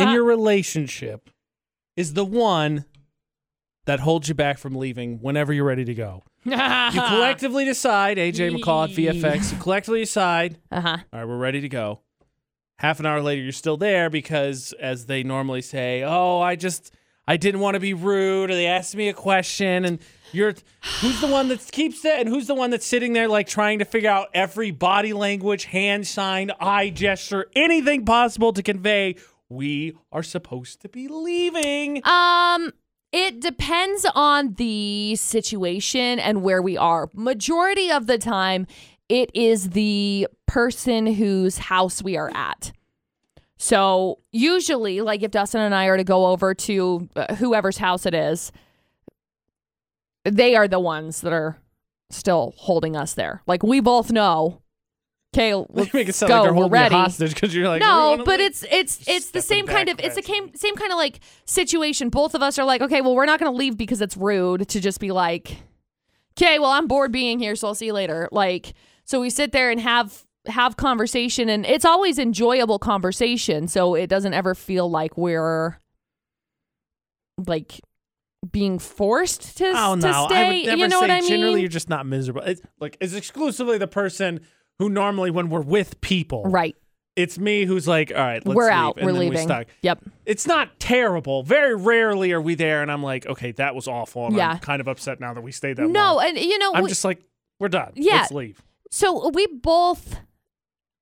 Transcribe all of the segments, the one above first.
in your relationship is the one that holds you back from leaving whenever you're ready to go. You collectively decide, AJ McCall at VFX, you collectively decide, Uh huh. all right, we're ready to go. Half an hour later, you're still there because, as they normally say, oh, I just, I didn't want to be rude, or they asked me a question, and you're, who's the one that keeps it, and who's the one that's sitting there like trying to figure out every body language, hand sign, eye gesture, anything possible to convey we are supposed to be leaving. Um, it depends on the situation and where we are. Majority of the time, it is the person whose house we are at. So usually, like if Dustin and I are to go over to uh, whoever's house it is, they are the ones that are still holding us there. Like we both know. Okay, let's make it sound go. like they're holding you ready. hostage because you're like, no, but leave." it's it's it's the same kind of it's the same same kind of like situation. Both of us are like, okay, well, we're not going to leave because it's rude to just be like, okay, well, I'm bored being here, so I'll see you later. Like, so we sit there and have have conversation, and it's always enjoyable conversation. So it doesn't ever feel like we're like being forced to, Oh to no, I stay. would never you know say what I mean? generally you're just not miserable. It's like it's exclusively the person who normally when we're with people. right. It's me who's like, all right, let's we're leave, out. and We're we leaving. stuck. Yep. It's not terrible. Very rarely are we there and I'm like, okay, that was awful. And Yeah. I'm kind of upset now that we stayed that No, long. and you know, I'm we- just like, we're done. Yeah. Let's leave. So we both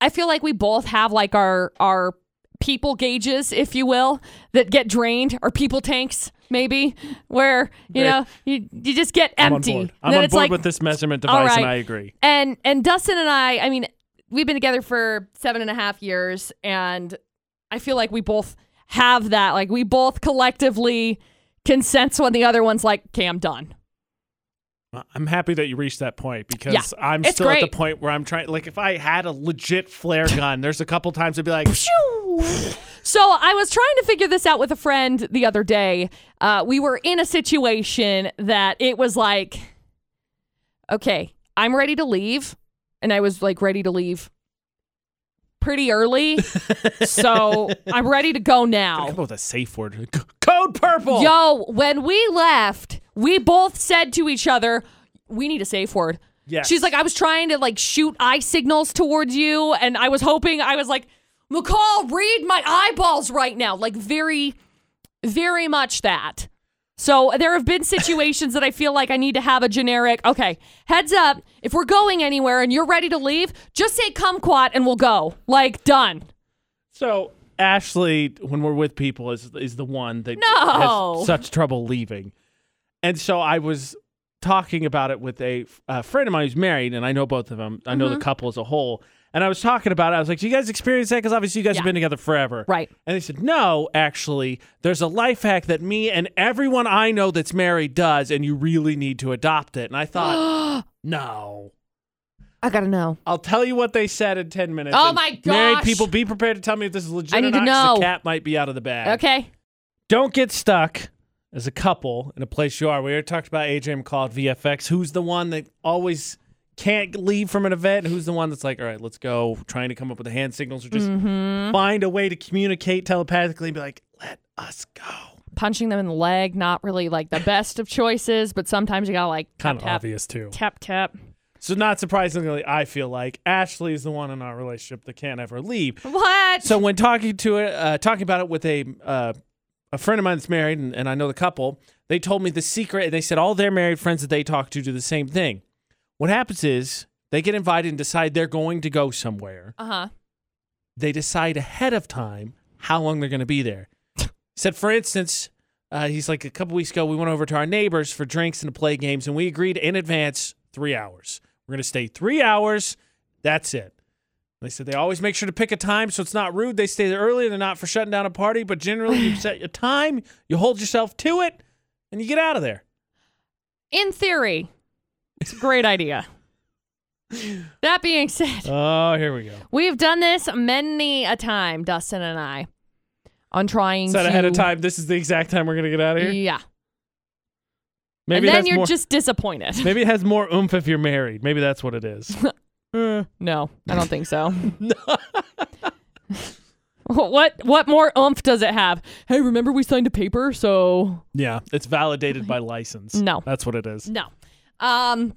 I feel like we both have like our our people gauges, if you will, that get drained, or people tanks, maybe, where, you know, you you just get I'm on empty. board. I'm on it's board like with this measurement device and. I agree. and and Dustin and I, I mean, we've been together for seven and a half years, and I feel like we both have that. Like we both collectively can sense when the other one's like, okay, I'm done. I'm happy that you reached that point because Yeah, I'm still at the point where I'm trying. Like, if I had a legit flare gun, there's a couple times I'd be like, So I was trying to figure this out with a friend the other day. Uh, we were in a situation that it was like, okay, I'm ready to leave, and I was like ready to leave pretty early, so I'm ready to go now. come up with a safe word. C- Code purple. Yo, when we left, we both said to each other, "We need a safe word." Yes. She's like, I was trying to like shoot eye signals towards you, and I was hoping I was like, McCall, read my eyeballs right now. Like very, very much that. So there have been situations that I feel like I need to have a generic, okay, heads up, if we're going anywhere and you're ready to leave, just say kumquat and we'll go. Like done. So Ashley, when we're with people, is is the one that No. has such trouble leaving, and so I was talking about it with a, a friend of mine who's married, and I know both of them. I know Mm-hmm. the couple as a whole, and I was talking about it. I was like, "Do you guys experience that? Because obviously you guys Yeah. have been together forever, Right. And they said, "No, actually, there's a life hack that me and everyone I know that's married does, and you really need to adopt it." And I thought, "No." I gotta know. I'll tell you what they said in 10 minutes. Oh my Married people, be prepared to tell me if this is legit I or need to know. The cat might be out of the bag. Okay. Don't get stuck as a couple in a place you are. We already talked about AJ McCall at VFX. Who's the one that always can't leave from an event? Who's the one that's like, all right, let's go, trying to come up with the hand signals or just Mm-hmm. find a way to communicate telepathically and be like, let us go. Punching them in the leg, not really like the best of choices, but sometimes you gotta like Kind of obvious, too. tap tap. So, not surprisingly, I feel like Ashley is the one in our relationship that can't ever leave. What? So when talking to it, uh, talking about it with a uh, a friend of mine that's married, and, and I know the couple, they told me the secret. and They said all their married friends that they talk to do the same thing. What happens is they get invited and decide they're going to go somewhere. uh huh. They decide ahead of time how long they're going to be there. said, for instance, uh, he's like a couple weeks ago, we went over to our neighbors for drinks and to play games, and we agreed in advance three hours. We're going to stay three hours. That's it. They said they always make sure to pick a time so it's not rude. They stay there early. They're not for shutting down a party, but generally you set your time, you hold yourself to it, and you get out of there. In theory, it's a great idea. That being said, Oh, here we go. we've done this many a time, Dustin and I, on trying Set to ahead of time. This is the exact time we're going to get out of here. Yeah. Maybe and then you're more, just disappointed. maybe it has more oomph if you're married. Maybe that's what it is. Uh, no, I don't think so. What what more oomph does it have? Hey, remember we signed a paper, so Yeah, it's validated by license. No. That's what it is. no. Um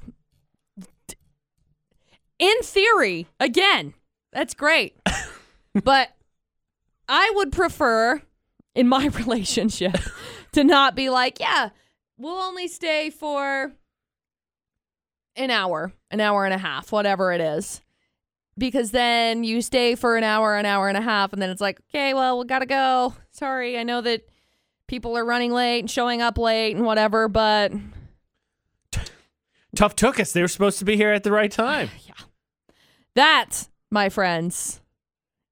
in theory, again, that's great. but I would prefer in my relationship to not be like, yeah, we'll only stay for an hour, an hour and a half, whatever it is. Because then you stay for an hour, an hour and a half, and then it's like, okay, well, we gotta go. Sorry, I know that people are running late and showing up late and whatever, but Tough took us. They were supposed to be here at the right time. Yeah. That, my friends,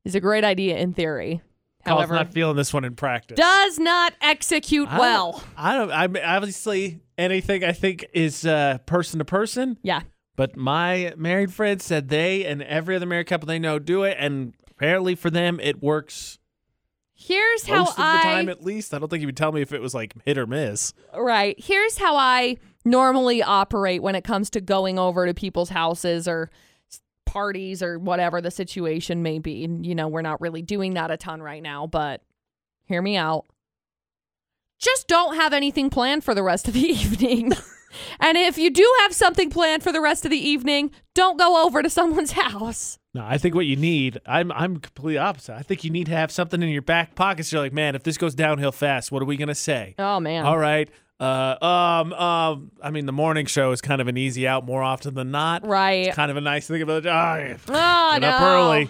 is a great idea in theory. Cole's However, not feeling this one in practice. does not execute I don't- well. I don't. I'm obviously anything I think is uh, person to person. Yeah. But my married friends said they and every other married couple they know do it, and apparently for them it works Here's how most of the I time at least. I don't think you would tell me if it was like hit or miss. Right. Here's how I normally operate when it comes to going over to people's houses or parties or whatever the situation may be. And, you know, we're not really doing that a ton right now, but hear me out. Just don't have anything planned for the rest of the evening. and if you do have something planned for the rest of the evening, don't go over to someone's house. No, I think what you need, I'm I'm completely opposite. I think you need to have something in your back pockets. So you're like, man, if this goes downhill fast, what are we gonna say? Oh, man. All right. Uh, um, um, I mean, the morning show is kind of an easy out more often than not. Right. It's kind of a nice thing about. Oh, Oh, get no. up early.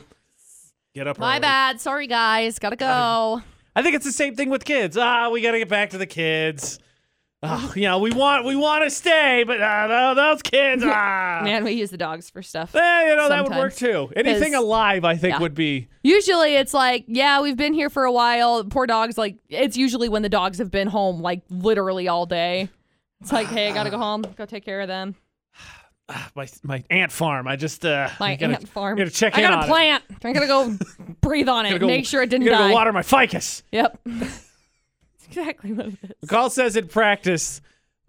Get up early. My early. bad. Sorry, guys. Gotta go. I think it's the same thing with kids. Ah, we got to get back to the kids. Oh, you know, we want we want to stay, but uh, those kids. Ah, Man, we use the dogs for stuff. Eh, you know that would work too. Anything alive, I think, yeah. would be. Usually it's like, yeah, we've been here for a while. Poor dogs, like, it's usually when the dogs have been home, like, literally all day. It's like, hey, I gotta go home, go take care of them. my my ant farm. I just uh, My I gotta, ant farm. Gotta check I got a it. plant. I gotta go breathe on it, go- make sure it didn't gotta die. go water my ficus. Yep. Exactly what it is. McCall says in practice,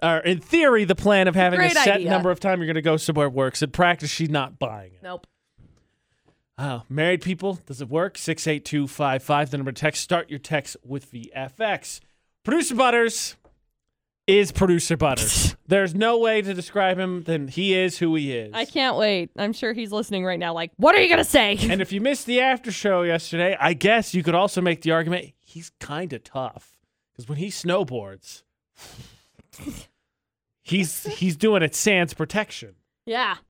or in theory, the plan of having a Great set idea. number of time you're going to go somewhere works. In practice, she's not buying it. Nope. Oh, married people, does it work? 68255, the number to text. Start your text with VFX. Producer Butters is Producer Butters. There's no way to describe him than he is who he is. I can't wait. I'm sure he's listening right now, like, what are you gonna say? and if you missed the after show yesterday, I guess you could also make the argument he's kind of tough because when he snowboards, he's he's doing it sans protection. yeah.